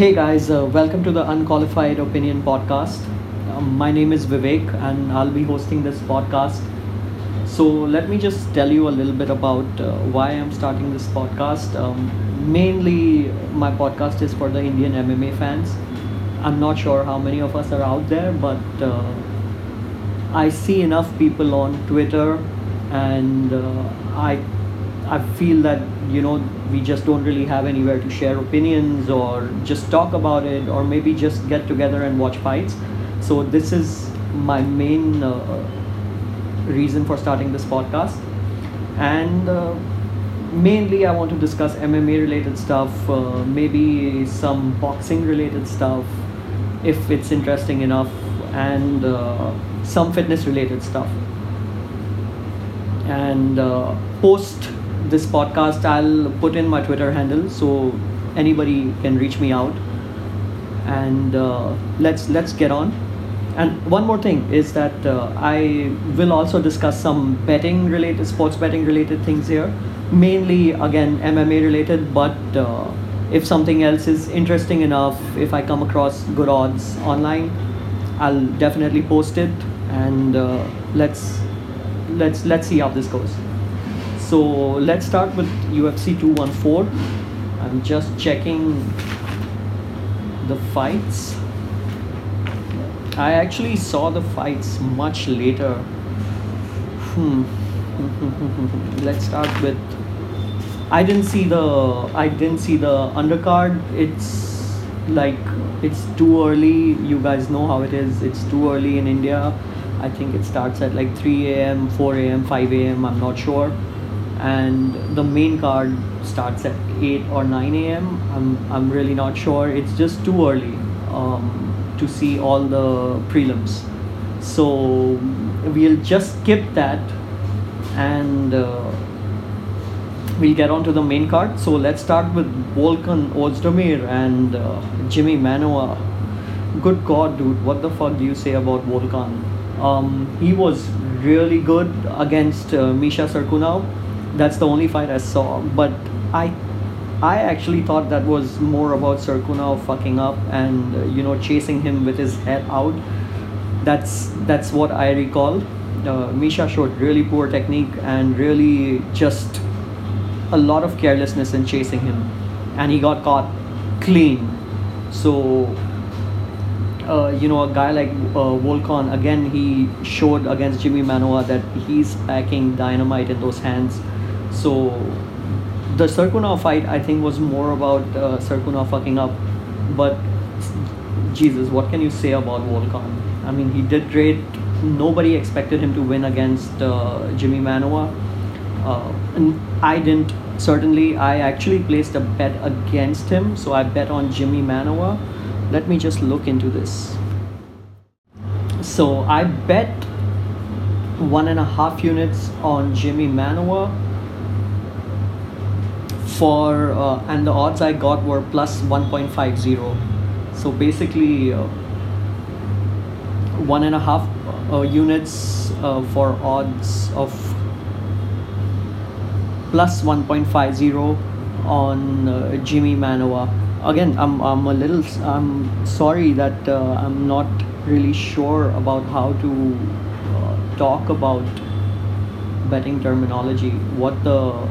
Hey guys, uh, welcome to the Unqualified Opinion Podcast. Um, my name is Vivek and I'll be hosting this podcast. So, let me just tell you a little bit about uh, why I'm starting this podcast. Um, mainly, my podcast is for the Indian MMA fans. I'm not sure how many of us are out there, but uh, I see enough people on Twitter and uh, I I feel that you know we just don't really have anywhere to share opinions or just talk about it or maybe just get together and watch fights. So this is my main uh, reason for starting this podcast, and uh, mainly I want to discuss MMA related stuff, uh, maybe some boxing related stuff, if it's interesting enough, and uh, some fitness related stuff. And uh, post this podcast, I'll put in my Twitter handle so anybody can reach me out. And uh, let's let's get on. And one more thing is that uh, I will also discuss some betting related, sports betting related things here. Mainly, again, MMA related, but uh, if something else is interesting enough, if I come across good odds online, I'll definitely post it. And uh, let's let's let's see how this goes. So let's start with UFC 214. I'm just checking the fights. I actually saw the fights much later. Hmm. let's start with I didn't see the I didn't see the undercard. It's like it's too early. You guys know how it is. It's too early in India. I think it starts at like 3 a.m., 4 a.m., 5 a.m. I'm not sure and the main card starts at 8 or 9 a.m. I'm, I'm really not sure. It's just too early um, to see all the prelims. So we'll just skip that and uh, we'll get on to the main card. So let's start with Volkan Ozdemir and uh, Jimmy Manuwa. Good God, dude, what the fuck do you say about Volkan? Um, he was really good against uh, Misha Cirkunov that's the only fight I saw. But I I actually thought that was more about Cirkunov fucking up and uh, you know chasing him with his head out. That's that's what I recall. Uh, Misha showed really poor technique and really just a lot of carelessness in chasing him, and he got caught clean. So uh, you know, a guy like uh, again, he showed against Jimmy Manuwa that he's packing dynamite in those hands. So the Cirkunov fight, I think, was more about uh, Cirkunov fucking up. But Jesus, what can you say about Volkan? I mean, he did great. Nobody expected him to win against uh, Jimmy Manuwa. Uh, and I didn't. Certainly, I actually placed a bet against him. So I bet on Jimmy Manuwa. Let me just look into this. So I bet one and a half units on Jimmy Manuwa for uh, and the odds I got were plus 1.50 so basically uh, one and a half uh, units uh, for odds of plus 1.50 on uh, Jimmy Manuwa again I'm, I'm a little I'm sorry that uh, I'm not really sure about how to talk about betting terminology what the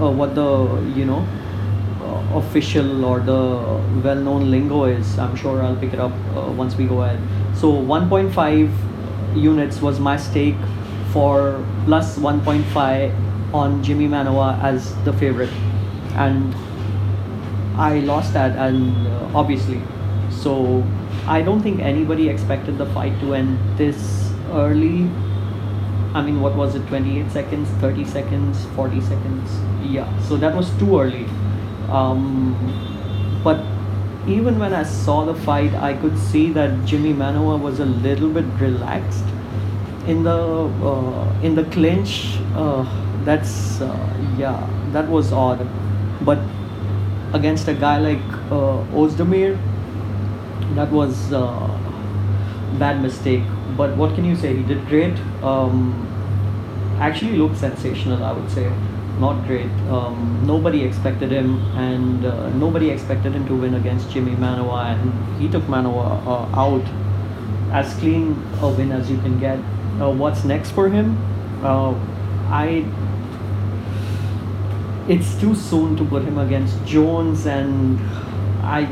uh, what the you know uh, official or the well-known lingo is i'm sure i'll pick it up uh, once we go ahead. So 1.5 units was my stake for plus 1.5 on jimmy manuwa as the favorite. And i lost that and uh, obviously. So i don't think anybody expected the fight to end this early. I mean, what was it, 28 seconds, 30 seconds, 40 seconds? Yeah, so that was too early. Um, but even when I saw the fight, I could see that Jimmy Manuwa was a little bit relaxed in the uh, in the clinch. Uh, that's uh, yeah, that was odd. But against a guy like uh, Ozdemir, that was uh, bad mistake. But what can you say? He did great. Um, actually looked sensational, I would say. Not great. Um, nobody expected him, and uh, nobody expected him to win against Jimmy Manuwa, and he took Manuwa uh, out as clean a win as you can get. Uh, what's next for him? Uh, I. It's too soon to put him against Jones, and I.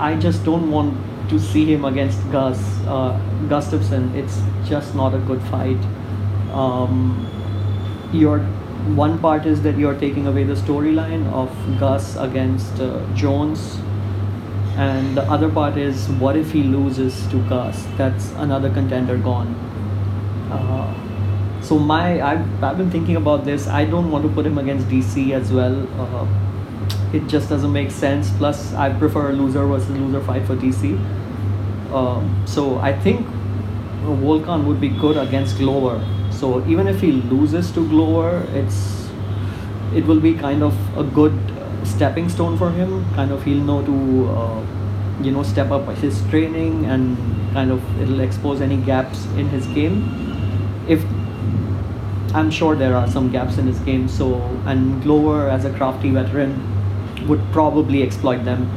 I just don't want to see him against Gus uh, Gustafsson. It's just not a good fight. Um, your one part is that you're taking away the storyline of Gus against uh, Jones, and the other part is what if he loses to Gus? That's another contender gone. Uh, so my I've, I've been thinking about this. I don't want to put him against DC as well. Uh, it just doesn't make sense. Plus, I prefer a loser versus loser fight for DC. Um, so I think Volkan would be good against Glover. So even if he loses to Glover, it's it will be kind of a good stepping stone for him. Kind of he'll know to uh, you know step up his training and kind of it'll expose any gaps in his game. If I'm sure there are some gaps in his game, so and Glover as a crafty veteran would probably exploit them.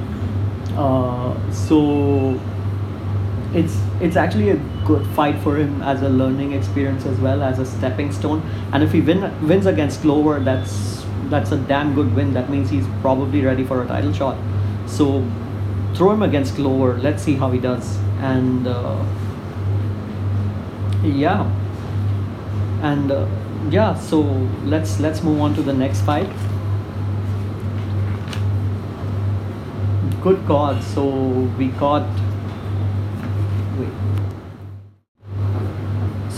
Uh, so it's it's actually a good fight for him as a learning experience as well as a stepping stone. And if he win wins against Glover, that's that's a damn good win. That means he's probably ready for a title shot. So throw him against Glover. Let's see how he does. And uh, yeah, and uh, yeah. So let's let's move on to the next fight. Good God. So we got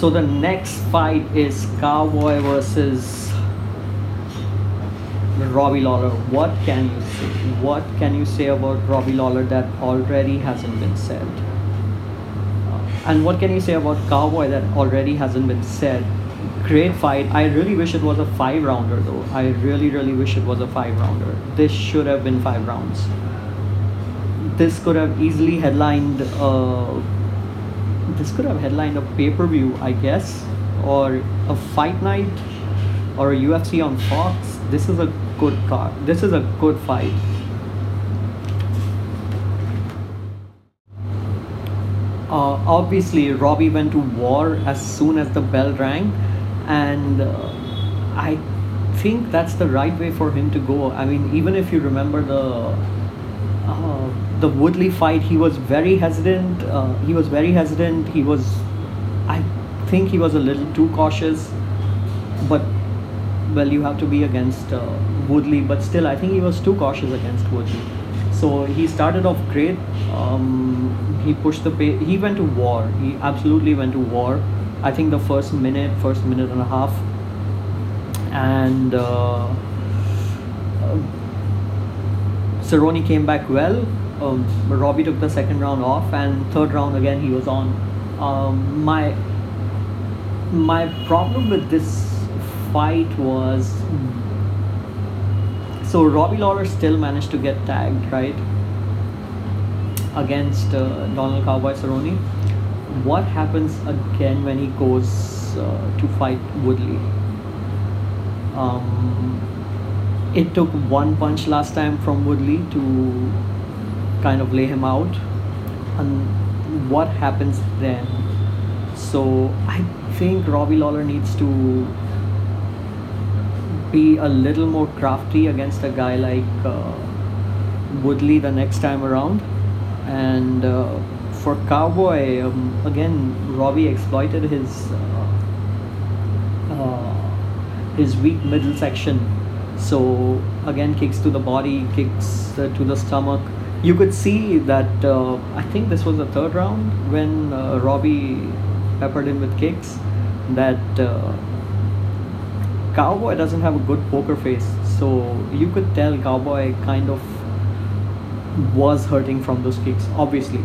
So the next fight is Cowboy versus Robbie Lawler. What can you say? What can you say about Robbie Lawler that already hasn't been said? And what can you say about Cowboy that already hasn't been said? Great fight. I really wish it was a five rounder though. I really, really wish it was a five rounder. This should have been five rounds. This could have easily headlined uh, this could have headlined a pay-per-view i guess or a fight night or a ufc on fox. This is a good card this is a good fight. Uh, obviously robbie went to war as soon as the bell rang and uh, i think that's the right way for him to go. I mean even if you remember the the Woodley fight, he was very hesitant. Uh, he was very hesitant. He was, I think he was a little too cautious. But, well, you have to be against uh, Woodley. But still, I think he was too cautious against Woodley. So he started off great. Um, he pushed the. He went to war. He absolutely went to war. I think the first minute, first minute and a half. And uh, uh Cerrone came back well um, Robbie took the second round off, and third round again he was on. Um, my my problem with this fight was so Robbie Lawler still managed to get tagged right against uh, Donald Cowboy Cerrone. What happens again when he goes uh, to fight Woodley? Um, it took one punch last time from Woodley to kind of lay him out. And what happens then? So i think robbie lawler needs to be a little more crafty against a guy like uh, woodley the next time around. And uh, for cowboy um, again robbie exploited his uh, uh his weak middle section so again kicks to the body kicks uh, to the stomach. You could see that uh, I think this was the third round when uh, Robbie peppered him with kicks that uh, Cowboy doesn't have a good poker face. So you could tell Cowboy kind of was hurting from those kicks obviously.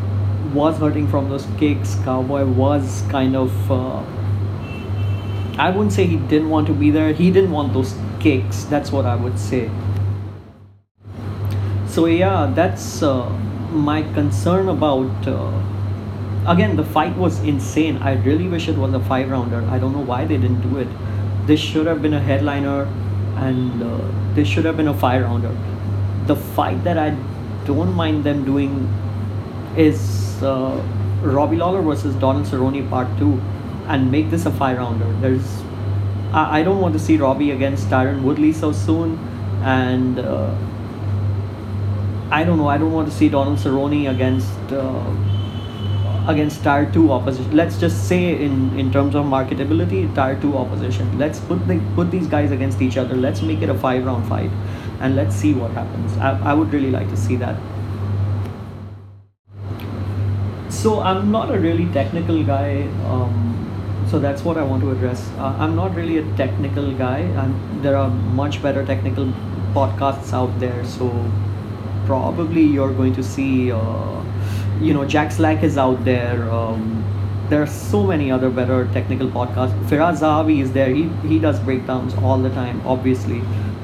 Was hurting from those kicks. Cowboy was kind of uh, I wouldn't say he didn't want to be there. He didn't want those kicks that's what I would say so yeah that's uh, my concern about uh, again the fight was insane i really wish it was a five rounder i don't know why they didn't do it this should have been a headliner, and uh, this should have been a five rounder. The fight that I don't mind them doing is uh, Robbie Lawler versus Donald Cerrone Part Two, and make this a five rounder. There's I, I don't want to see Robbie against Tyron Woodley so soon, and uh, I don't know. I don't want to see Donald Cerrone against uh, against tier two opposition. Let's just say in in terms of marketability, tier two opposition. Let's put the put these guys against each other. Let's make it a five round fight, and let's see what happens. I, I would really like to see that. So I'm not a really technical guy. Um, so that's what I want to address. Uh, I'm not really a technical guy, and there are much better technical podcasts out there. So probably you're going to see, uh, you know, Jack Slack is out there. Um, there are so many other better technical podcasts. Firas Zahabi is there. He he does breakdowns all the time, obviously.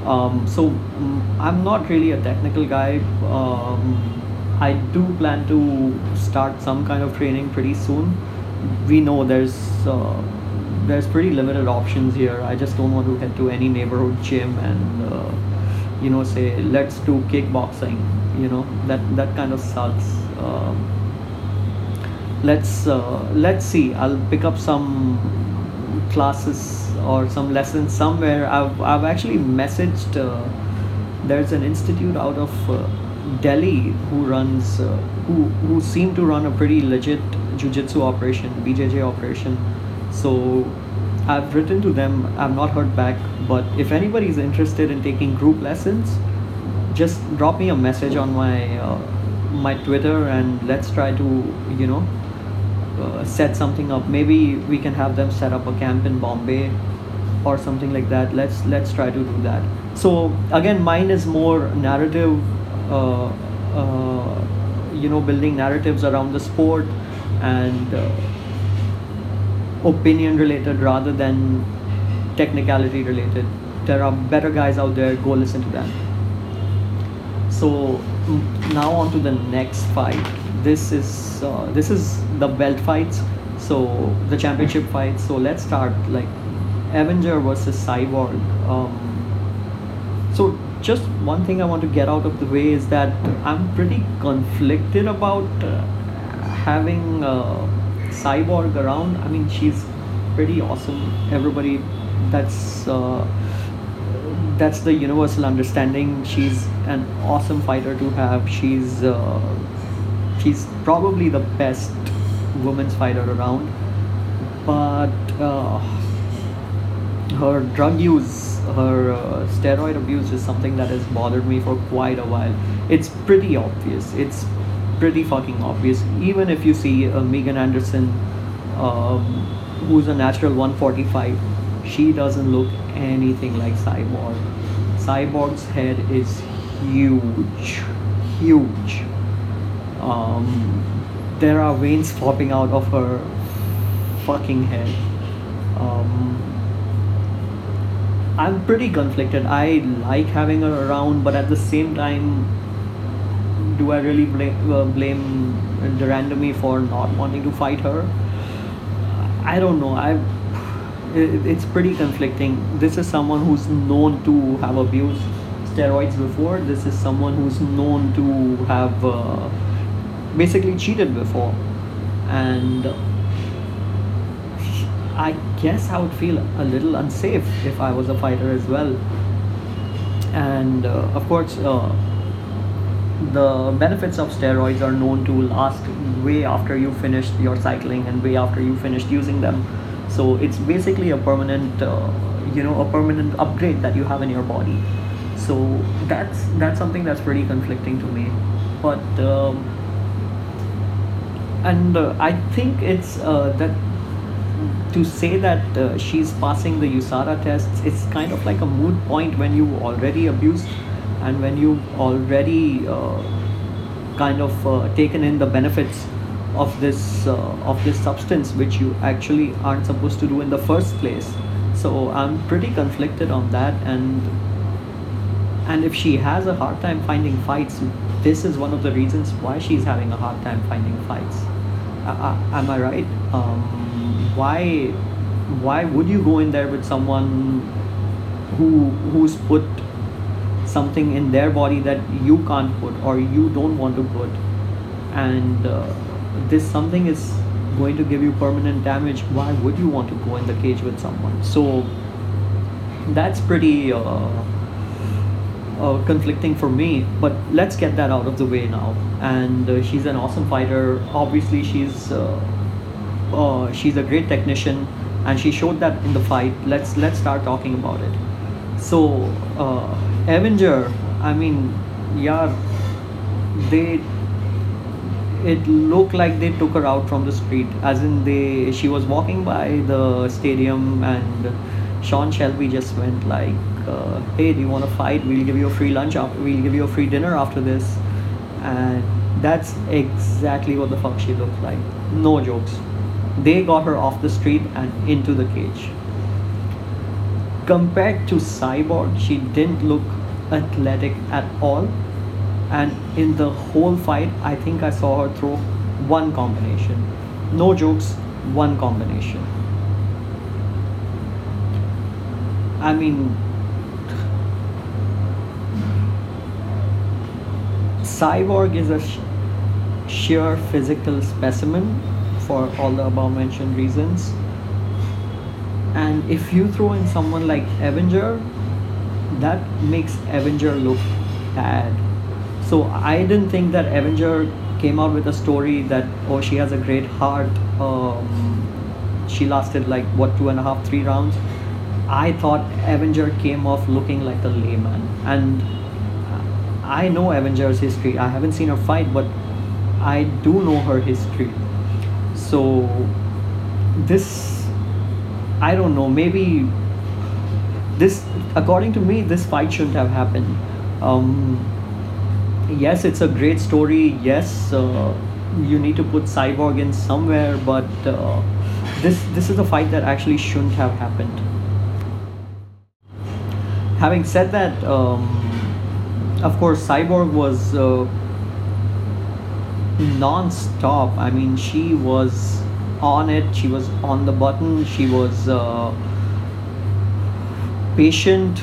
Um, so mm, I'm not really a technical guy. Um, I do plan to start some kind of training pretty soon we know there's uh, there's pretty limited options here. I just don't want to head to any neighborhood gym and uh, you know say let's do kickboxing. You know that that kind of sucks. Um, let's uh, let's see. I'll pick up some classes or some lessons somewhere. I've I've actually messaged. Uh, there's an institute out of uh, Delhi who runs uh, who who seem to run a pretty legit jiu-jitsu operation BJJ operation. So I've written to them. I've not heard back. But if anybody is interested in taking group lessons just drop me a message on my uh, my Twitter and let's try to you know uh, set something up. Maybe we can have them set up a camp in Bombay or something like that. Let's let's try to do that. So again mine is more narrative uh, uh, you know building narratives around the sport and uh, opinion related rather than technicality related. There are better guys out there go listen to them. So now on to the next fight. This is uh, this is the belt fights so the championship fights. So let's start like evinger versus cyborg. Um, so just one thing i want to get out of the way is that i'm pretty conflicted about uh, having Cyborg around, I mean, she's pretty awesome. Everybody, that's uh, that's the universal understanding. She's an awesome fighter to have. She's uh, she's probably the best women's fighter around, but uh, her drug use, her uh, steroid abuse is something that has bothered me for quite a while. It's pretty obvious. It's pretty fucking obvious. Even if you see uh, Megan Anderson, um, who's a natural 145, she doesn't look anything like Cyborg. Cyborg's head is huge, huge. Um, there are veins popping out of her fucking head. Um, I'm pretty conflicted. I like having her around, but at the same time, do I really blame uh, blame for not wanting to fight her? I don't know. I it, it's pretty conflicting. This is someone who's known to have abused steroids before. This is someone who's known to have uh, basically cheated before, and I guess I would feel a little unsafe if I was a fighter as well. And uh, of course. Uh, the benefits of steroids are known to last way after you finished your cycling and way after you finished using them. So it's basically a permanent uh, you know a permanent upgrade that you have in your body. So that's that's something that's pretty conflicting to me. But um, and uh, i think it's uh, that to say that uh, she's passing the USADA tests it's kind of like a moot point when you already abused and when you've already uh, kind of uh, taken in the benefits of this uh, of this substance which you actually aren't supposed to do in the first place. So i'm pretty conflicted on that. And and if she has a hard time finding fights this is one of the reasons why she's having a hard time finding fights. Uh, uh, am i right? Um, why why would you go in there with someone who who's put something in their body that you can't put or you don't want to put. And uh, this something is going to give you permanent damage. Why would you want to go in the cage with someone? So that's pretty uh, uh, conflicting for me. But let's get that out of the way now. And uh, she's an awesome fighter. Obviously she's uh, uh, she's a great technician. And she showed that in the fight. Let's let's start talking about it. So uh, evinger i mean yeah they it looked like they took her out from the street as in they she was walking by the stadium and sean shelby just went like uh, hey do you want to fight? We'll give you a free lunch after we'll give you a free dinner after this. And that's exactly what the fuck she looked like. No jokes. They got her off the street and into the cage compared to cyborg she didn't look athletic at all. And in the whole fight i think i saw her throw one combination. No jokes one combination. I mean cyborg is a sh- sheer physical specimen for all the above mentioned reasons and if you throw in someone like evinger that makes evinger look bad. So i didn't think that evinger came out with a story that oh she has a great heart um, she lasted like what two and a half three rounds? I thought evinger came off looking like a layman. And i know evinger's history. I haven't seen her fight but i do know her history. So this i don't know maybe this according to me this fight shouldn't have happened. Um, yes it's a great story. Yes uh, you need to put cyborg in somewhere but uh, this this is a fight that actually shouldn't have happened. Having said that um, of course cyborg was uh, non-stop. I mean she was on it. She was on the button. She was uh, patient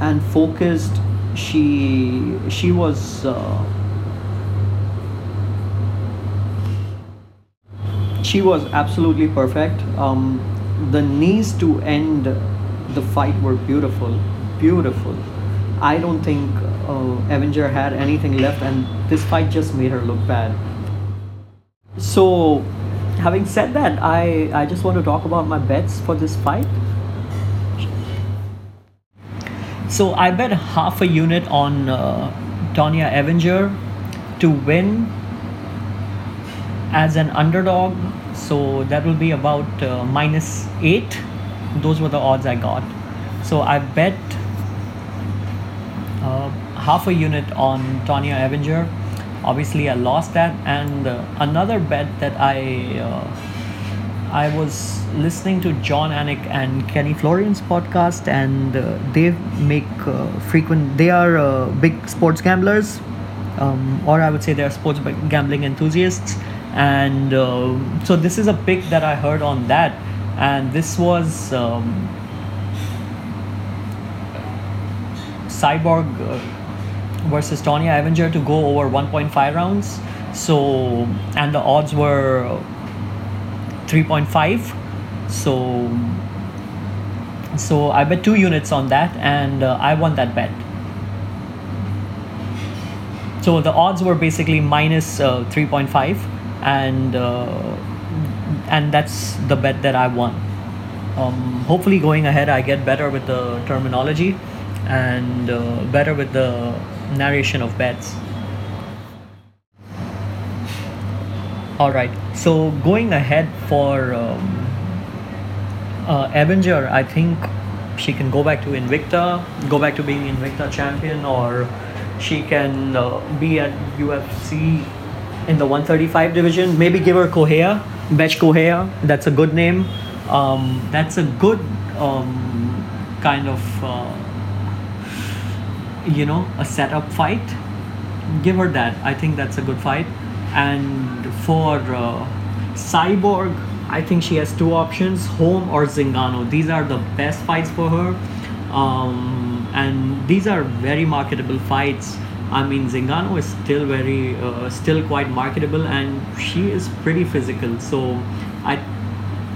and focused. She she was uh, she was absolutely perfect. Um, the knees to end the fight were beautiful beautiful. I don't think uh, evinger had anything left and this fight just made her look bad. So having said that i i just want to talk about my bets for this fight so I bet half a unit on uh, Tonya Evinger to win as an underdog. So that will be about uh, minus eight. Those were the odds I got. So I bet uh, half a unit on Tonya Evinger. Obviously, I lost that. And uh, another bet that I uh, I was listening to Jon Anik and Kenny Florian's podcast, and uh, they make uh, frequent. They are uh, big sports gamblers, um, or I would say they are sports gambling enthusiasts. And uh, so this is a pick that I heard on that, and this was um, Cyborg versus Tonya Evinger to go over 1.5 rounds. So and the odds were 3.5 so so i bet two units on that and uh, i won that bet. So the odds were basically minus, uh, 3.5 and uh, and that's the bet that i won. Um, hopefully going ahead i get better with the terminology and uh, better with the narration of bets all right so going ahead for um, uh, Evinger, I think she can go back to Invicta, go back to being Invicta champion, or she can uh, be at UFC in the 135 division. Maybe give her Correia, Bethe Correia. That's a good name. Um, that's a good um, kind of, uh, you know, a setup fight. Give her that. I think that's a good fight. And for uh, Cyborg, I think she has two options: Holm or Zingano. These are the best fights for her, um, and these are very marketable fights. I mean, Zingano is still very, uh, still quite marketable, and she is pretty physical. So, I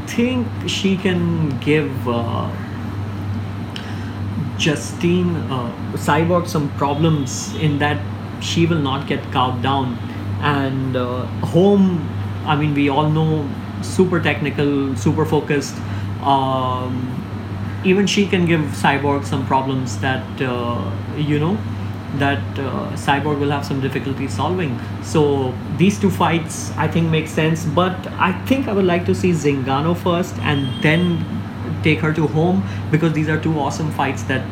think she can give uh, Justine uh, Cyborg some problems in that she will not get carved down, and uh, Holm. I mean, we all know super technical, super focused. Um, even she can give Cyborg some problems that uh, you know that uh, Cyborg will have some difficulty solving. So these two fights I think make sense, but I think I would like to see Zingano first and then take her to Holm because these are two awesome fights that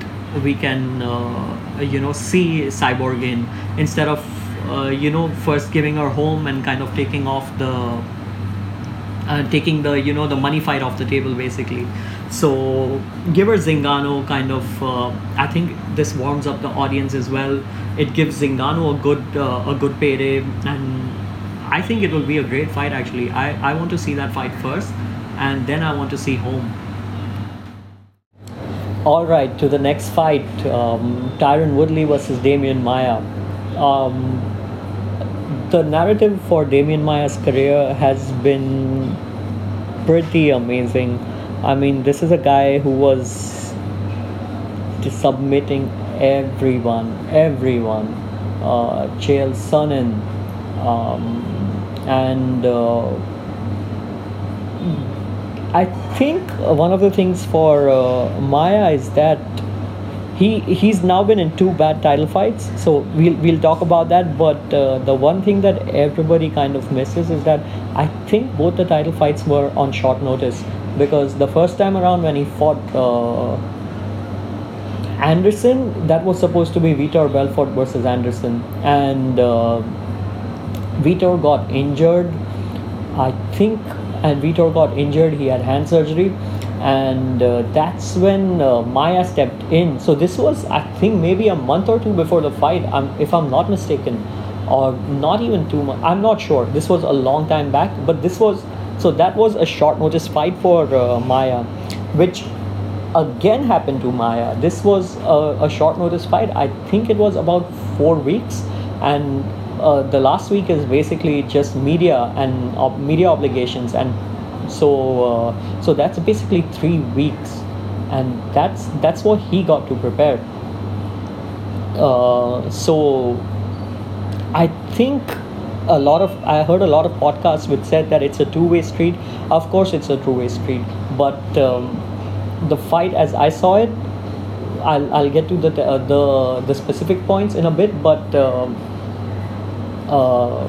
we can uh, you know see Cyborg in instead of uh, you know first giving her Holm and kind of taking off the uh, taking the you know the money fight off the table basically so give her Zingano kind of. Uh, I think this warms up the audience as well. It gives Zingano a good uh, a good payday, and I think it will be a great fight. Actually, I I want to see that fight first, and then I want to see Holm. All right, to the next fight, um, Tyron Woodley versus Demian Maia. Um, the narrative for Demian Maia's career has been pretty amazing I mean, this is a guy who was submitting everyone, everyone. Uh, Chael Sonnen, um, and uh, I think one of the things for uh, Maia is that he he's now been in two bad title fights. So we'll we'll talk about that. But uh, the one thing that everybody kind of misses is that I think both the title fights were on short notice because the first time around when he fought uh, Anderson, that was supposed to be Vitor Belfort versus Anderson, and uh, Vitor got injured. I think, and Vitor got injured. He had hand surgery, and uh, that's when uh, Maia stepped in. So this was, I think, maybe a month or two before the fight. I'm, if I'm not mistaken, or not even two months. I'm not sure. This was a long time back, but this was so that was a short notice fight for uh, Maia, which again happened to Maia. This was a, a, short notice fight. I think it was about four weeks, and uh, the last week is basically just media and media obligations, and so uh, so that's basically three weeks, and that's that's what he got to prepare. Uh, so I think a lot of I heard a lot of podcasts which said that it's a two-way street. Of course, it's a two-way street, but um, the fight as I saw it, I'll, I'll get to the uh, the the specific points in a bit, but. Um, uh,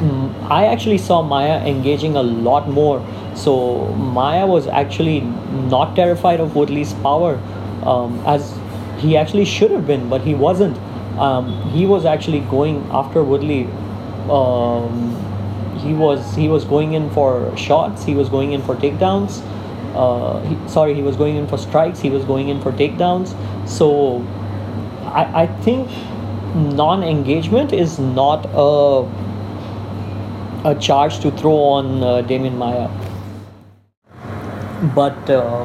mm, I actually saw Maia engaging a lot more. So Maia was actually not terrified of Woodley's power, um, as he actually should have been, but he wasn't. Um, he was actually going after Woodley um, he was he was going in for shots. He was going in for takedowns. Uh, he, sorry, he was going in for strikes. He was going in for takedowns. So, I I think non-engagement is not a a charge to throw on uh, Demian Maia. But uh,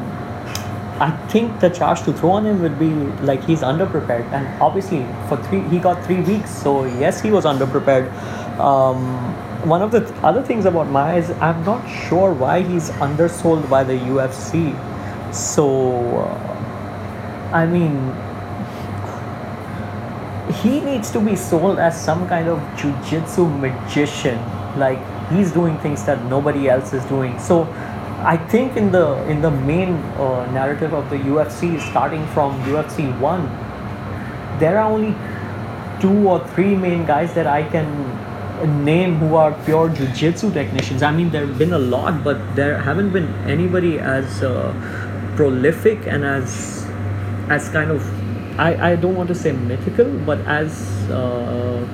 I think the charge to throw on him would be like he's underprepared, and obviously for three he got three weeks, so yes, he was underprepared. Um, one of the th- other things about Maia is I'm not sure why he's undersold by the UFC. So, uh, I mean, he needs to be sold as some kind of jujitsu magician. Like he's doing things that nobody else is doing. So, I think in the in the main uh, narrative of the UFC, starting from UFC one, there are only two or three main guys that I can name who are pure jiu-jitsu technicians i mean there have been a lot but there haven't been anybody as uh, prolific and as as kind of I, I don't want to say mythical but as uh,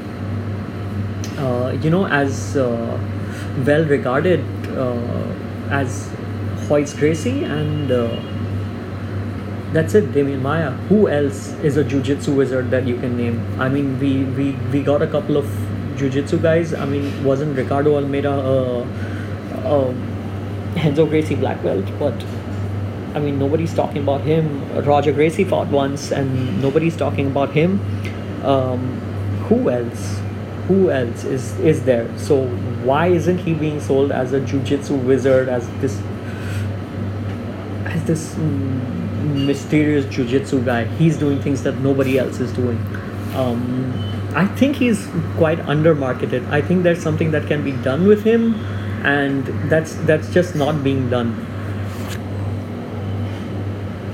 uh, you know as uh, well regarded uh, as Royce Gracie and uh, that's it Demian Maia. who else is a jiu-jitsu wizard that you can name I mean we we, we got a couple of jiu-jitsu guys i mean wasn't ricardo almeida a, a Renzo Gracie black belt, but I mean nobody's talking about him. Roger Gracie fought once, and nobody's talking about him. Um, who else? Who else is is there? So why isn't he being sold as a jujitsu wizard as this as this mm, mysterious jujitsu guy? He's doing things that nobody else is doing. Um, I think he's quite undermarketed. I think there's something that can be done with him, and that's that's just not being done.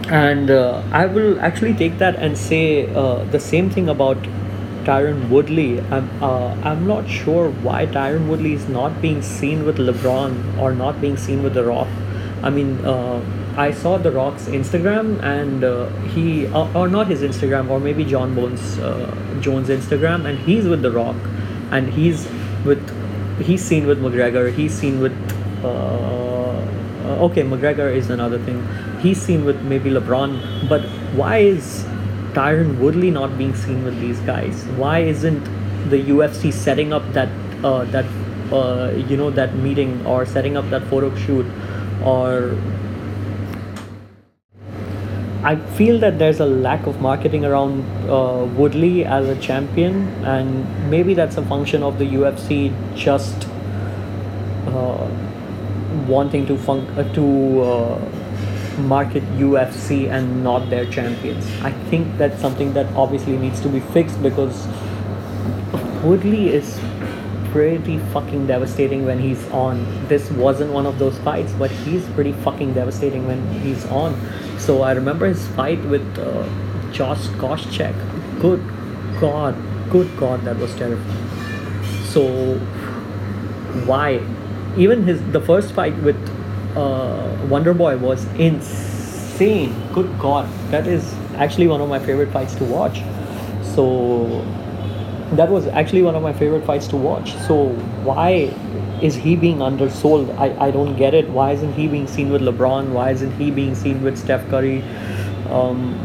And uh, I will actually take that and say uh, the same thing about Tyron Woodley. I'm uh, I'm not sure why Tyron Woodley is not being seen with LeBron or not being seen with The Rock. I mean, uh, I saw The Rock's Instagram and uh, he or, or not his Instagram or maybe Jon Bones uh, Jones Instagram and he's with The Rock and he's with he's seen with McGregor. He's seen with uh, okay McGregor is another thing. He's seen with maybe LeBron, but why is Tyron Woodley not being seen with these guys? Why isn't the UFC setting up that uh, that uh, you know that meeting or setting up that photo shoot or I feel that there's a lack of marketing around uh, Woodley as a champion, and maybe that's a function of the UFC just uh, wanting to fun- uh, to market UFC and not their champions. I think that's something that obviously needs to be fixed because Woodley is pretty fucking devastating when he's on. This wasn't one of those fights, but he's pretty fucking devastating when he's on. So I remember his fight with uh, Josh Koscheck. Good God, good God, that was terrifying. So why? Even his the first fight with uh, Wonder Boy was insane. Good God, that is actually one of my favorite fights to watch. So that was actually one of my favorite fights to watch. So why is he being undersold? I, I don't get it. Why isn't he being seen with LeBron? Why isn't he being seen with Steph Curry? Um,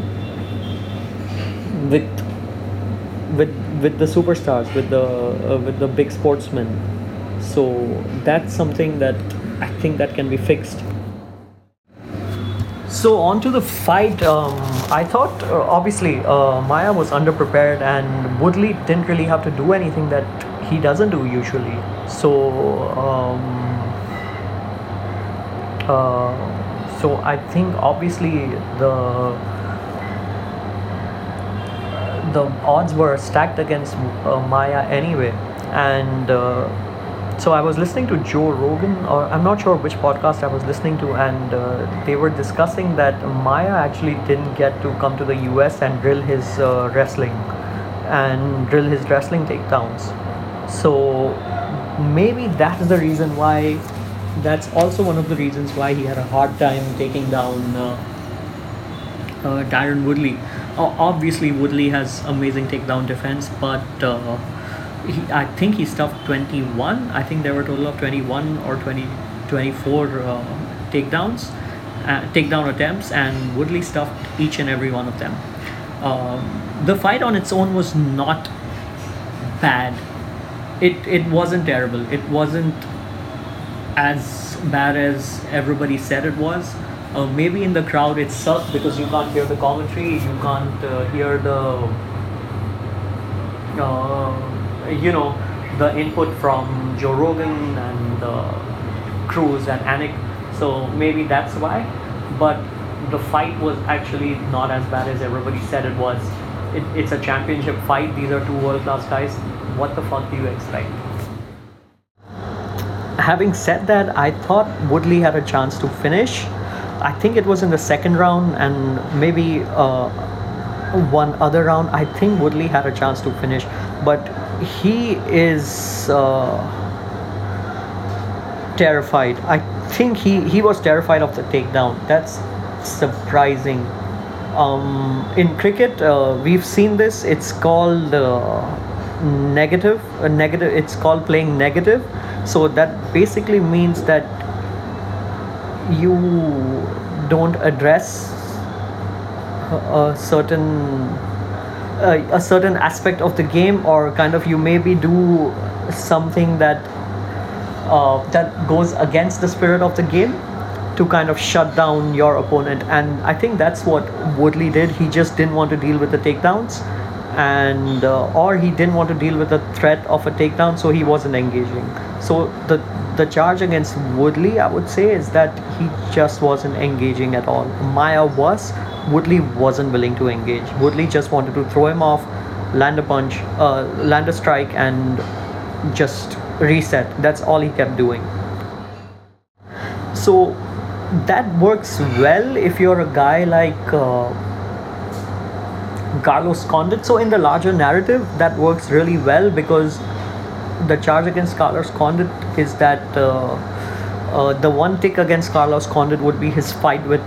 with with with the superstars, with the uh, with the big sportsmen. So that's something that I think that can be fixed. So on to the fight. Um, I thought uh, obviously uh, Maia was underprepared and Woodley didn't really have to do anything that he doesn't do usually. So um, uh, so I think obviously the the odds were stacked against uh, Maia anyway, and uh, so I was listening to Joe Rogan, or I'm not sure which podcast I was listening to, and uh, they were discussing that Maia actually didn't get to come to the US and drill his uh, wrestling and drill his wrestling takedowns. So maybe that's the reason why. That's also one of the reasons why he had a hard time taking down uh, uh, Tyron Woodley. obviously, Woodley has amazing takedown defense, but uh, he, I think he stuffed 21. I think there were a total of 21 or 20, 24 uh, takedowns, uh, takedown attempts, and Woodley stuffed each and every one of them. Um, the fight on its own was not bad. It it wasn't terrible. It wasn't as bad as everybody said it was. Uh, maybe in the crowd it sucked because you can't hear the commentary, you can't uh, hear the uh, you know the input from Joe Rogan and uh, Cruz and Anik. So maybe that's why. But the fight was actually not as bad as everybody said it was. It, it's a championship fight. These are two world class guys. What the fuck do you expect? Having said that, I thought Woodley had a chance to finish. I think it was in the second round and maybe uh, one other round. I think Woodley had a chance to finish, but he is uh, terrified. I think he, he was terrified of the takedown. That's surprising. Um, in cricket, uh, we've seen this. It's called uh, negative. A negative. It's called playing negative. So that basically means that you don't address a certain uh, a certain aspect of the game or kind of you maybe do something that uh, that goes against the spirit of the game to kind of shut down your opponent. And I think that's what Woodley did. He just didn't want to deal with the takedowns, and uh, or he didn't want to deal with the threat of a takedown, so he wasn't engaging. So the the charge against Woodley, I would say, is that he just wasn't engaging at all. Maia was, Woodley wasn't willing to engage. Woodley just wanted to throw him off, land a punch, uh, land a strike, and just reset. That's all he kept doing. So that works well if you're a guy like uh, Carlos Condit. So in the larger narrative, that works really well because the charge against Carlos Condit is that uh, uh, the one tick against Carlos Condit would be his fight with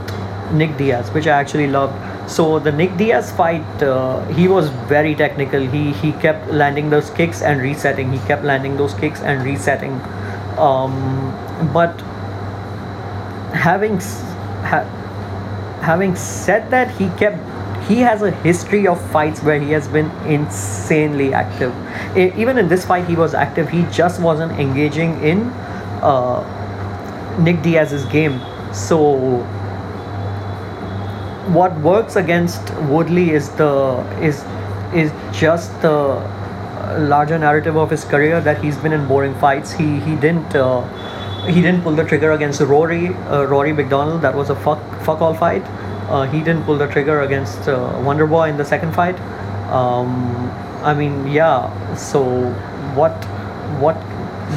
Nick Diaz, which I actually loved. So the Nick Diaz fight, uh, he was very technical. He he kept landing those kicks and resetting. He kept landing those kicks and resetting. Um, but having ha, having said that, he kept he has a history of fights where he has been insanely active. even in this fight, he was active. He just wasn't engaging in uh, Nick Diaz's game. So what works against Woodley is the is is just the larger narrative of his career that he's been in boring fights. He he didn't. Uh, he didn't pull the trigger against Rory uh, Rory MacDonald. That was a fuck fuck all fight. Uh, he didn't pull the trigger against uh, Wonderboy in the second fight. Um, I mean, yeah. So what what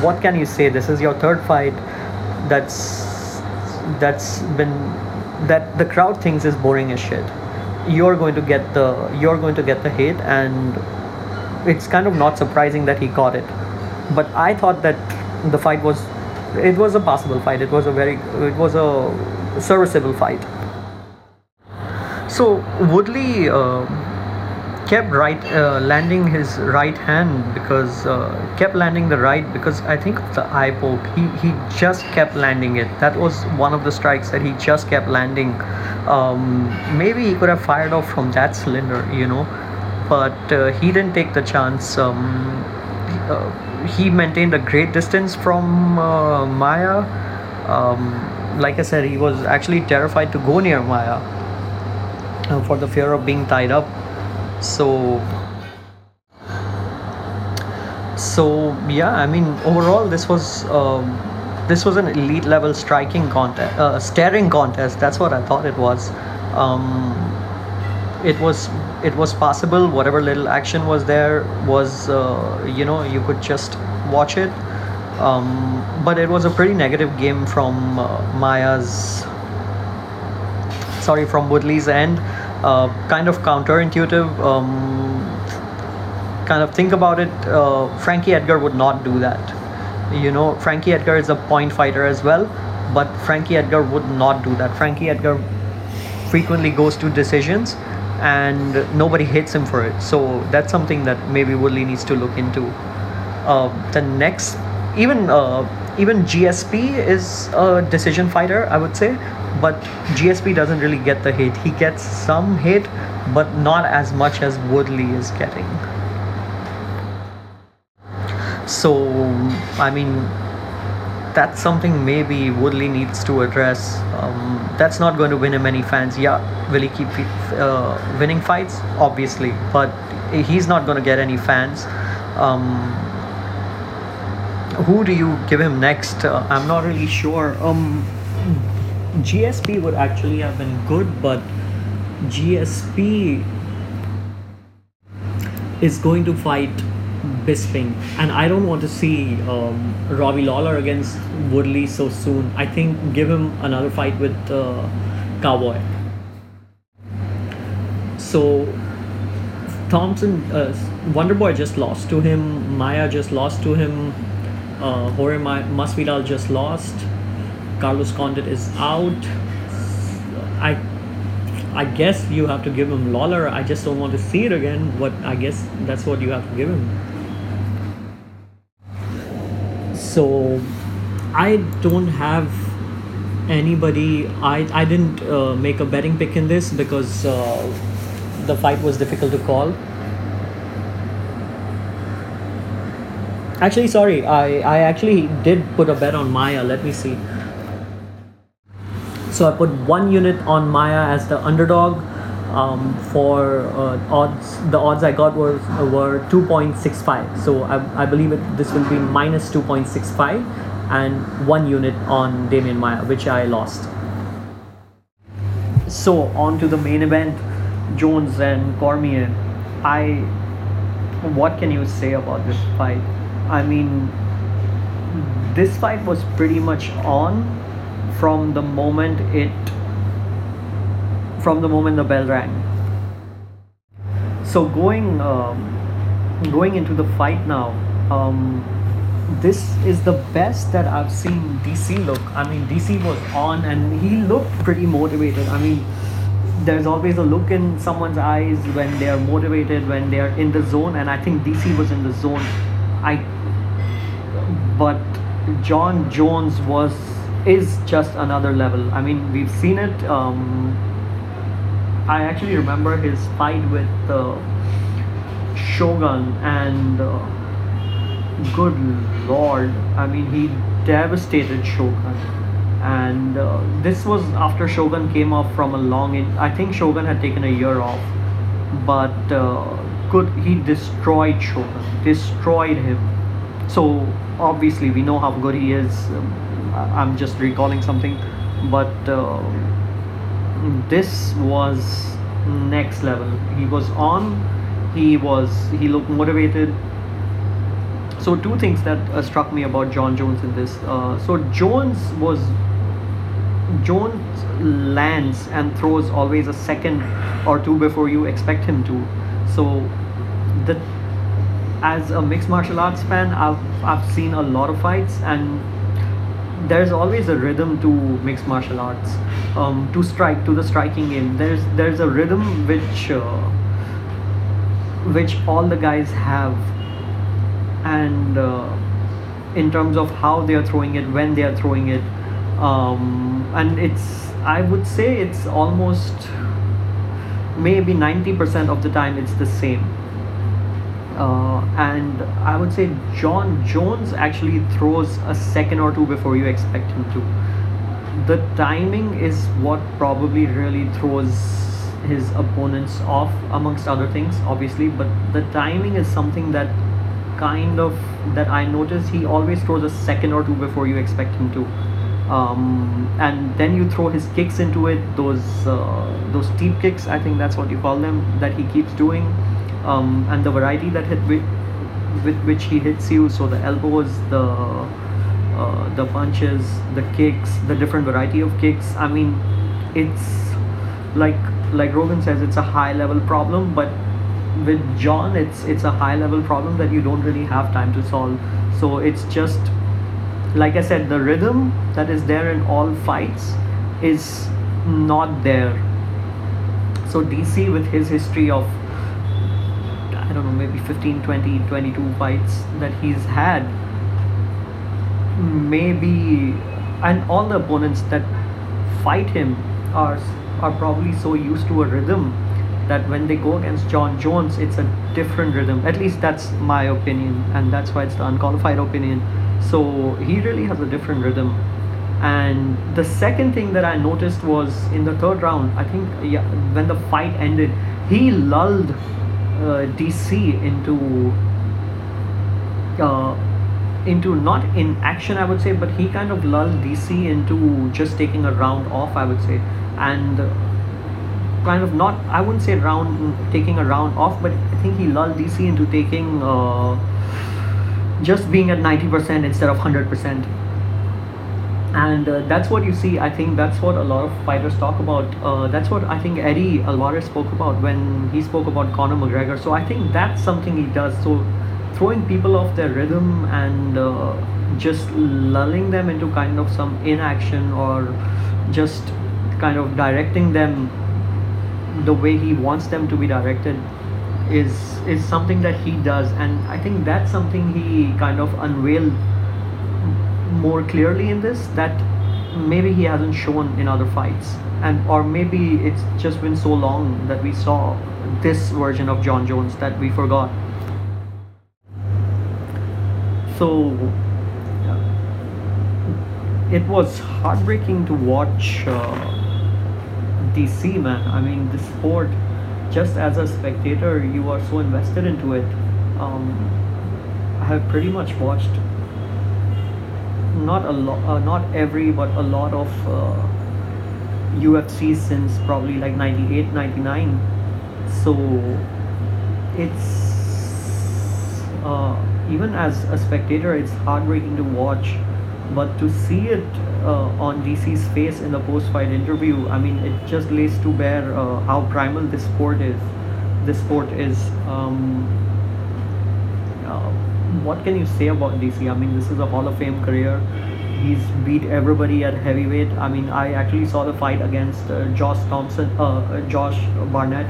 what can you say? This is your third fight. That's that's been that the crowd thinks is boring as shit. You're going to get the you're going to get the hate, and it's kind of not surprising that he got it. But I thought that the fight was it was a possible fight. It was a very it was a serviceable fight. So Woodley uh, kept right uh, landing his right hand because uh, kept landing the right because I think of the eye poke. He he just kept landing it. That was one of the strikes that he just kept landing. Um, maybe he could have fired off from that cylinder, you know, but uh, he didn't take the chance. Um, uh, he maintained a great distance from uh, Maia. Um, like I said, he was actually terrified to go near Maia uh, for the fear of being tied up. So, so yeah, I mean, overall, this was um, this was an elite level striking contest, uh, staring contest. That's what I thought it was. Um, it was it was possible whatever little action was there was uh, you know you could just watch it um, but it was a pretty negative game from uh, Maia's sorry from Woodley's end uh, kind of counterintuitive um, kind of think about it uh, Frankie Edgar would not do that you know Frankie Edgar is a point fighter as well but Frankie Edgar would not do that Frankie Edgar frequently goes to decisions and nobody hits him for it. So that's something that maybe Woodley needs to look into. Uh, the next, even uh, even GSP is a decision fighter, I would say, but GSP doesn't really get the hate. He gets some hate, but not as much as Woodley is getting. So, I mean, that's something maybe Woodley needs to address. Um, that's not going to win him any fans. Yeah, will he keep uh, winning fights? Obviously, but he's not going to get any fans. Um, who do you give him next? Uh, I'm not really sure. Um, GSP would actually have been good, but GSP is going to fight Bisping, and I don't want to see um, Robbie Lawler against Woodley so soon. I think give him another fight with uh, Cowboy. So Thompson, uh, Wonderboy just lost to him. Maia just lost to him. Uh, Jorge Masvidal just lost. Carlos Condit is out. I I guess you have to give him Lawler. I just don't want to see it again. But I guess that's what you have to give him. So I don't have anybody. I I didn't uh, make a betting pick in this because uh, the fight was difficult to call. Actually, sorry, I, I actually did put a bet on Maia. Let me see. So I put one unit on Maia as the underdog. Um, for uh, odds, the odds I got were were 2.65. So I, I believe it, this will be minus 2.65 and one unit on Demian Maia, which I lost. So on to the main event, Jones and Cormier. I, what can you say about this fight? I mean, this fight was pretty much on from the moment it from the moment the bell rang. So going um, going into the fight now, um, this is the best that I've seen DC look. I mean, DC was on and he looked pretty motivated. I mean, there's always a look in someone's eyes when they are motivated, when they are in the zone, and I think DC was in the zone. I, but Jon Jones was is just another level. I mean, we've seen it. Um, I actually remember his fight with uh, Shogun and. Uh, good lord i mean he devastated shogun and uh, this was after shogun came off from a long in- i think shogun had taken a year off but uh, good he destroyed shogun destroyed him so obviously we know how good he is um, i'm just recalling something but uh, this was next level he was on he was he looked motivated so two things that uh, struck me about Jon Jones in this. Uh, so Jones was Jones lands and throws always a second or two before you expect him to. So the as a mixed martial arts fan, I've I've seen a lot of fights and there's always a rhythm to mixed martial arts. Um, to strike to the striking game, there's there's a rhythm which uh, which all the guys have and uh, in terms of how they are throwing it when they are throwing it um, and it's i would say it's almost maybe 90% of the time it's the same uh, and i would say Jon jones actually throws a second or two before you expect him to the timing is what probably really throws his opponents off amongst other things obviously but the timing is something that kind of that I notice he always throws a second or two before you expect him to. Um, and then you throw his kicks into it, those uh, those deep kicks, I think that's what you call them, that he keeps doing, um, and the variety that hit with, with which he hits you. So the elbows, the uh, the punches, the kicks, the different variety of kicks. I mean, it's like like Rogan says, it's a high level problem, but with Jon, it's it's a high level problem that you don't really have time to solve. So it's just like I said, the rhythm that is there in all fights is not there. So DC with his history of I don't know maybe 15 20 22 fights that he's had maybe and all the opponents that fight him are are probably so used to a rhythm that when they go against Jon Jones, it's a different rhythm. At least that's my opinion, and that's why it's the unqualified opinion. So he really has a different rhythm. And the second thing that I noticed was in the third round, I think yeah, when the fight ended, he lulled DC into uh, into not in action, I would say, but he kind of lulled DC into just taking a round off, I would say, and kind of not I wouldn't say round taking a round off, but I think he lulled DC into taking uh, just being at 90% instead of 100%. And uh, that's what you see. I think that's what a lot of fighters talk about. Uh, that's what I think Eddie Alvarez spoke about when he spoke about Conor McGregor. So I think that's something he does. So throwing people off their rhythm and uh, just lulling them into kind of some inaction or just kind of directing them the way he wants them to be directed is is something that he does and i think that's something he kind of unveiled more clearly in this that maybe he hasn't shown in other fights and or maybe it's just been so long that we saw this version of jon jones that we forgot so it was heartbreaking to watch uh, DC man. I mean, the sport. Just as a spectator, you are so invested into it. Um, I have pretty much watched not a lot, uh, not every, but a lot of uh, UFC since probably like 98, 99. So it's uh, even as a spectator, it's heartbreaking to watch but to see it uh, on DC's face in the post-fight interview, I mean, it just lays to bear uh, how primal this sport is. This sport is. Um, uh, what can you say about DC? I mean, this is a Hall of Fame career. He's beat everybody at heavyweight. I mean, I actually saw the fight against uh, Josh Thompson, uh, uh, Josh Barnett,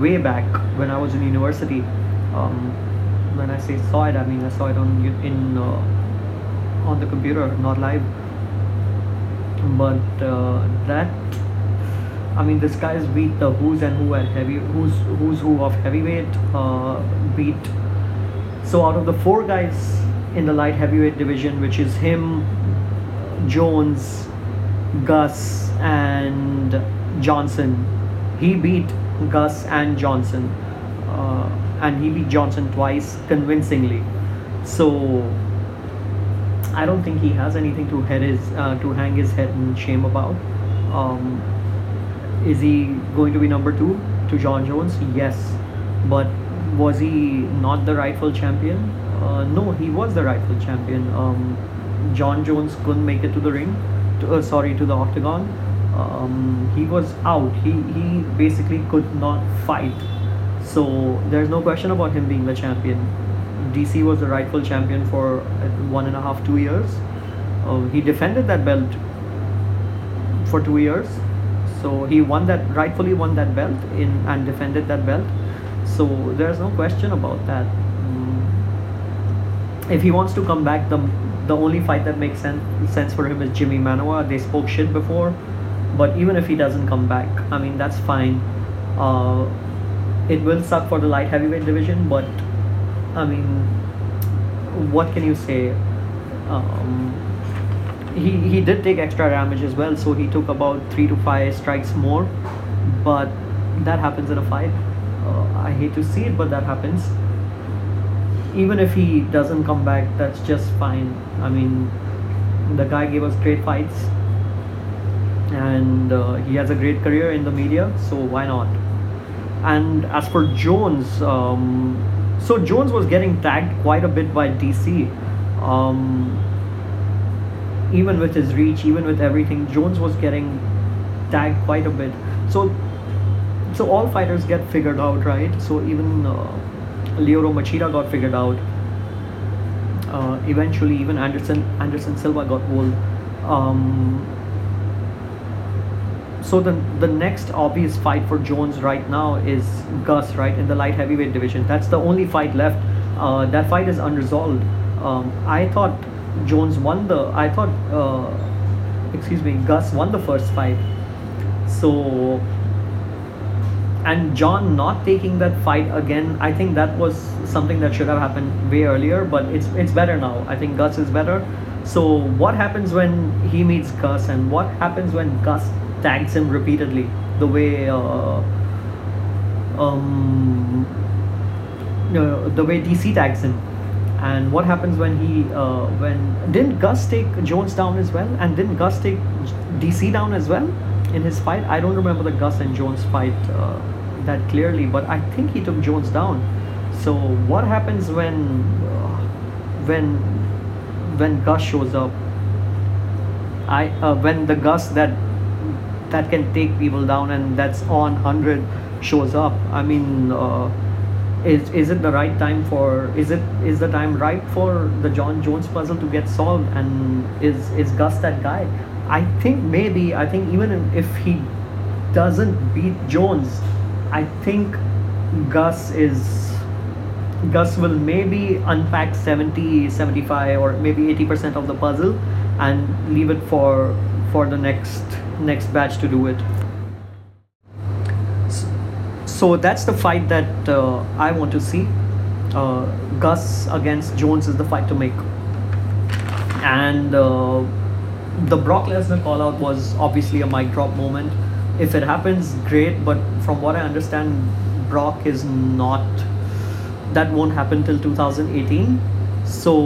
way back when I was in university. Um, when I say saw it, I mean I saw it on in on the computer, not live. But uh, that, I mean, this guy's beat the who's and who at heavy, who's who's who of heavyweight. Uh, beat. So out of the four guys in the light heavyweight division, which is him, Jones, Gus, and Johnson, he beat Gus and Johnson, uh, and he beat Johnson twice convincingly. So I don't think he has anything to head his uh, to hang his head in shame about. Um, is he going to be number two to Jon Jones? Yes, but was he not the rightful champion? Uh, no, he was the rightful champion. Um, Jon Jones couldn't make it to the ring. To, uh, sorry, to the octagon. Um, he was out. He he basically could not fight. So there's no question about him being the champion. DC was the rightful champion for one and a half, two years. Uh, he defended that belt for two years. So he won that, rightfully won that belt in and defended that belt. So there's no question about that. Mm. If he wants to come back, the the only fight that makes sense sense for him is Jimmy Manuwa. They spoke shit before, but even if he doesn't come back, I mean that's fine. Uh, it will suck for the light heavyweight division, but I mean, what can you say? Um, he, he did take extra damage as well, so he took about three to five strikes more, but that happens in a fight. I hate to see it, but that happens. Even if he doesn't come back, that's just fine. I mean, the guy gave us great fights, and uh, he has a great career in the media, so why not? And as for Jones, um, so Jones was getting tagged quite a bit by DC. Um, even with his reach, even with everything, Jones was getting tagged quite a bit. So, so all fighters get figured out, right? So even uh, Machida got figured out. Uh, eventually, even Anderson Anderson Silva got old. Um, so the the next obvious fight for Jones right now is Gus, right, in the light heavyweight division. That's the only fight left. Uh, that fight is unresolved. Um, I thought Jones won the. I thought, uh, excuse me, Gus won the first fight. So, and Jon not taking that fight again, I think that was something that should have happened way earlier. But it's it's better now. I think Gus is better. So what happens when he meets Gus, and what happens when Gus tags him repeatedly the way uh, um, the way DC tags him. And what happens when he uh, when didn't Gus take Jones down as well, and didn't Gus take DC down as well in his fight? I don't remember the Gus and Jones fight uh, that clearly, but I think he took Jones down. So what happens when uh, when when Gus shows up? I uh, when the Gus that that can take people down and that's on 100 shows up i mean uh, is is it the right time for is it is the time ripe for the Jon jones puzzle to get solved and is is gus that guy i think maybe i think even if he doesn't beat jones i think gus is gus will maybe unpack 70 75 or maybe 80% of the puzzle and leave it for for the next next batch to do it. So that's the fight that uh, I want to see. Uh, Gus against Jones is the fight to make. and uh, the Brock Lesnar call out was obviously a mic drop moment. If it happens, great. But from what I understand, Brock is not. That won't happen till 2018. So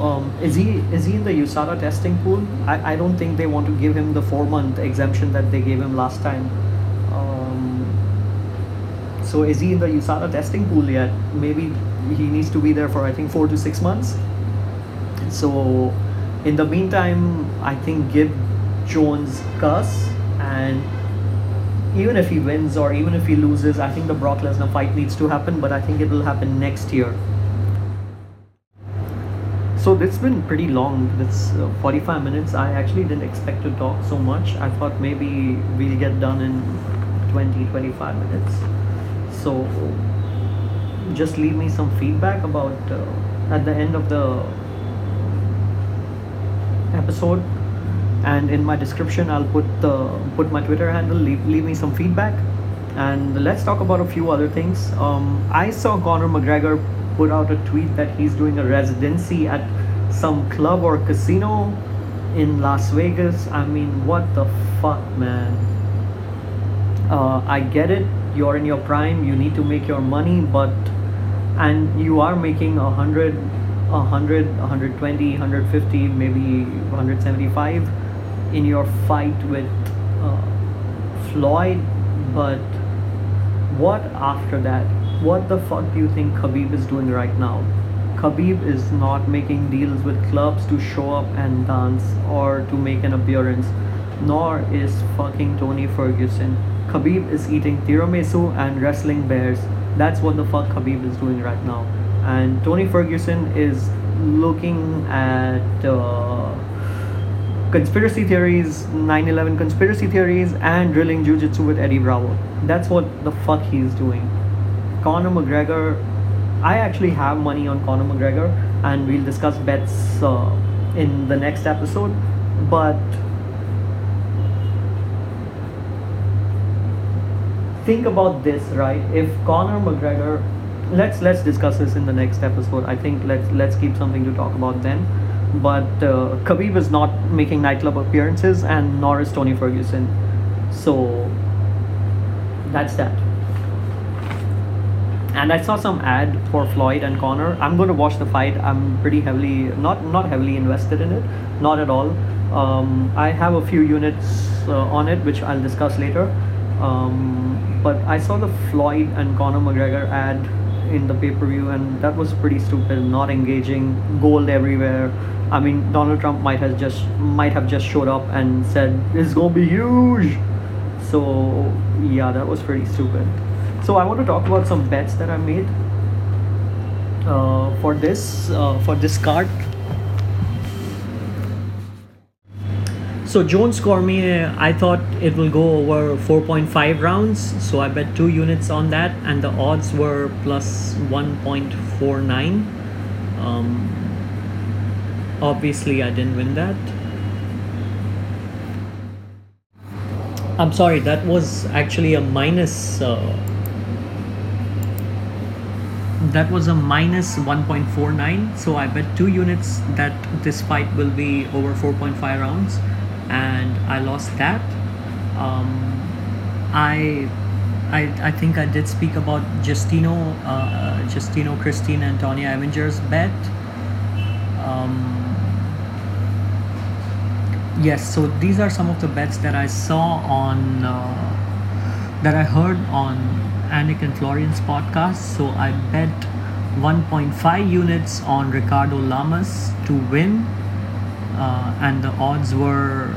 um, is he is he in the USADA testing pool? I, I don't think they want to give him the four month exemption that they gave him last time. Um, so is he in the USADA testing pool yet? Maybe he needs to be there for I think four to six months. So in the meantime, I think give Jones Gus and even if he wins or even if he loses, I think the Brock Lesnar fight needs to happen, but I think it will happen next year. So has been pretty long. It's uh, 45 minutes. I actually didn't expect to talk so much. I thought maybe we'll get done in 20 25 minutes. So just leave me some feedback about uh, at the end of the episode and in my description i'll put the put my twitter handle. Leave, leave me some feedback. And let's talk about a few other things. Um, i saw conor mcgregor put out a tweet that he's doing a residency at some club or casino in las vegas. I mean what the fuck man? Uh, i get it. You're in your prime. You need to make your money but and you are making a hundred a 100 120 150 maybe 175 in your fight with uh, floyd but what after that? What the fuck do you think khabib is doing right now? Khabib is not making deals with clubs to show up and dance or to make an appearance nor is fucking tony ferguson. Khabib is eating tiramisu and wrestling bears. That's what the fuck khabib is doing right now. And Tony Ferguson is looking at uh, conspiracy theories, 9/11 conspiracy theories, and drilling jujitsu with Eddie Bravo. That's what the fuck he's doing. Conor McGregor, I actually have money on Conor McGregor, and we'll discuss bets uh, in the next episode. But think about this, right? If Conor McGregor let's let's discuss this in the next episode. I think let's let's keep something to talk about then. But uh, Khabib is not making nightclub appearances, and nor is Tony Ferguson. So that's that. And I saw some ad for Floyd and Conor. I'm going to watch the fight. I'm pretty heavily not not heavily invested in it, not at all. Um, I have a few units uh, on it, which I'll discuss later. Um, but I saw the Floyd and Conor McGregor ad in the pay-per-view and that was pretty stupid not engaging gold everywhere i mean donald trump might have just might have just showed up and said it's gonna be huge so yeah that was pretty stupid so i want to talk about some bets that i made uh, for this uh, for this card So Jones Cormier, I thought it will go over 4.5 rounds. So I bet two units on that, and the odds were plus 1.49. Um, obviously, I didn't win that. I'm sorry, that was actually a minus. Uh, that was a minus 1.49 so i bet two units that this fight will be over 4.5 rounds and I lost that. Um, I, I, I think I did speak about Justino, uh, Justino, Christine, and Tonya Evinger's bet. Um, yes, so these are some of the bets that I saw on, uh, that I heard on Anik and Florian's podcast. So I bet 1.5 units on Ricardo Lamas to win uh, and the odds were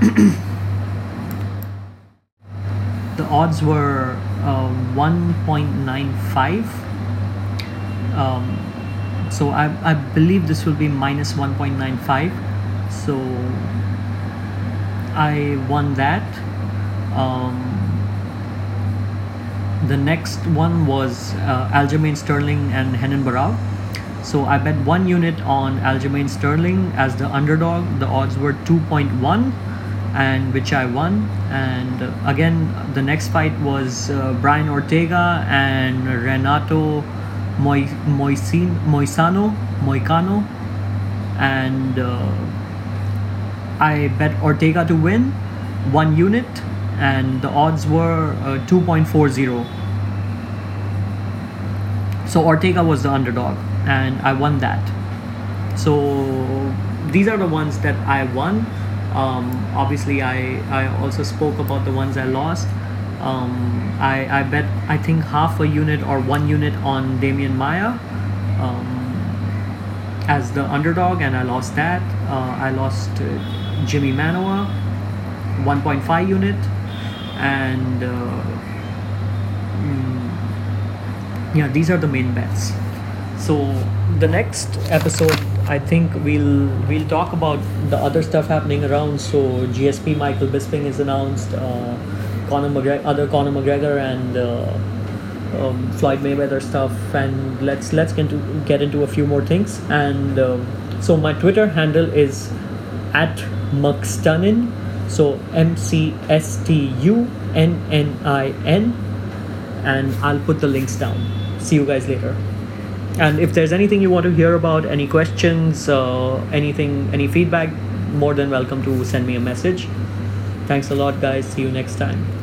the odds were uh, 1.95 um, so I, I believe this will be minus 1.95 so I won that um, the next one was uh, Aljamain Sterling and Renan Barão so I bet one unit on Aljamain Sterling as the underdog. The odds were 2.1 and which I won. And again, the next fight was uh, Brian Ortega and Renato Moicano, Moicano. and uh, I bet Ortega to win one unit, and the odds were uh, 2.40. So Ortega was the underdog, and I won that. So these are the ones that I won. Um, obviously, I, I also spoke about the ones I lost. Um, I, I bet I think half a unit or one unit on Demian Maia um, as the underdog, and I lost that. Uh, I lost uh, Jimmy Manuwa, 1.5 unit, and uh, mm, yeah, these are the main bets. So the next episode, I think we'll we'll talk about the other stuff happening around. So GSP Michael Bisping is announced. Conor McGregor, other Conor McGregor and uh, um, Floyd Mayweather stuff, and let's let's get into get into a few more things. And um, so my Twitter handle is at McStunnin, so M C S T U N N I N, and I'll put the links down. See you guys later. And if there's anything you want to hear about, any questions, uh, anything, any feedback, more than welcome to send me a message. Thanks a lot, guys. See you next time.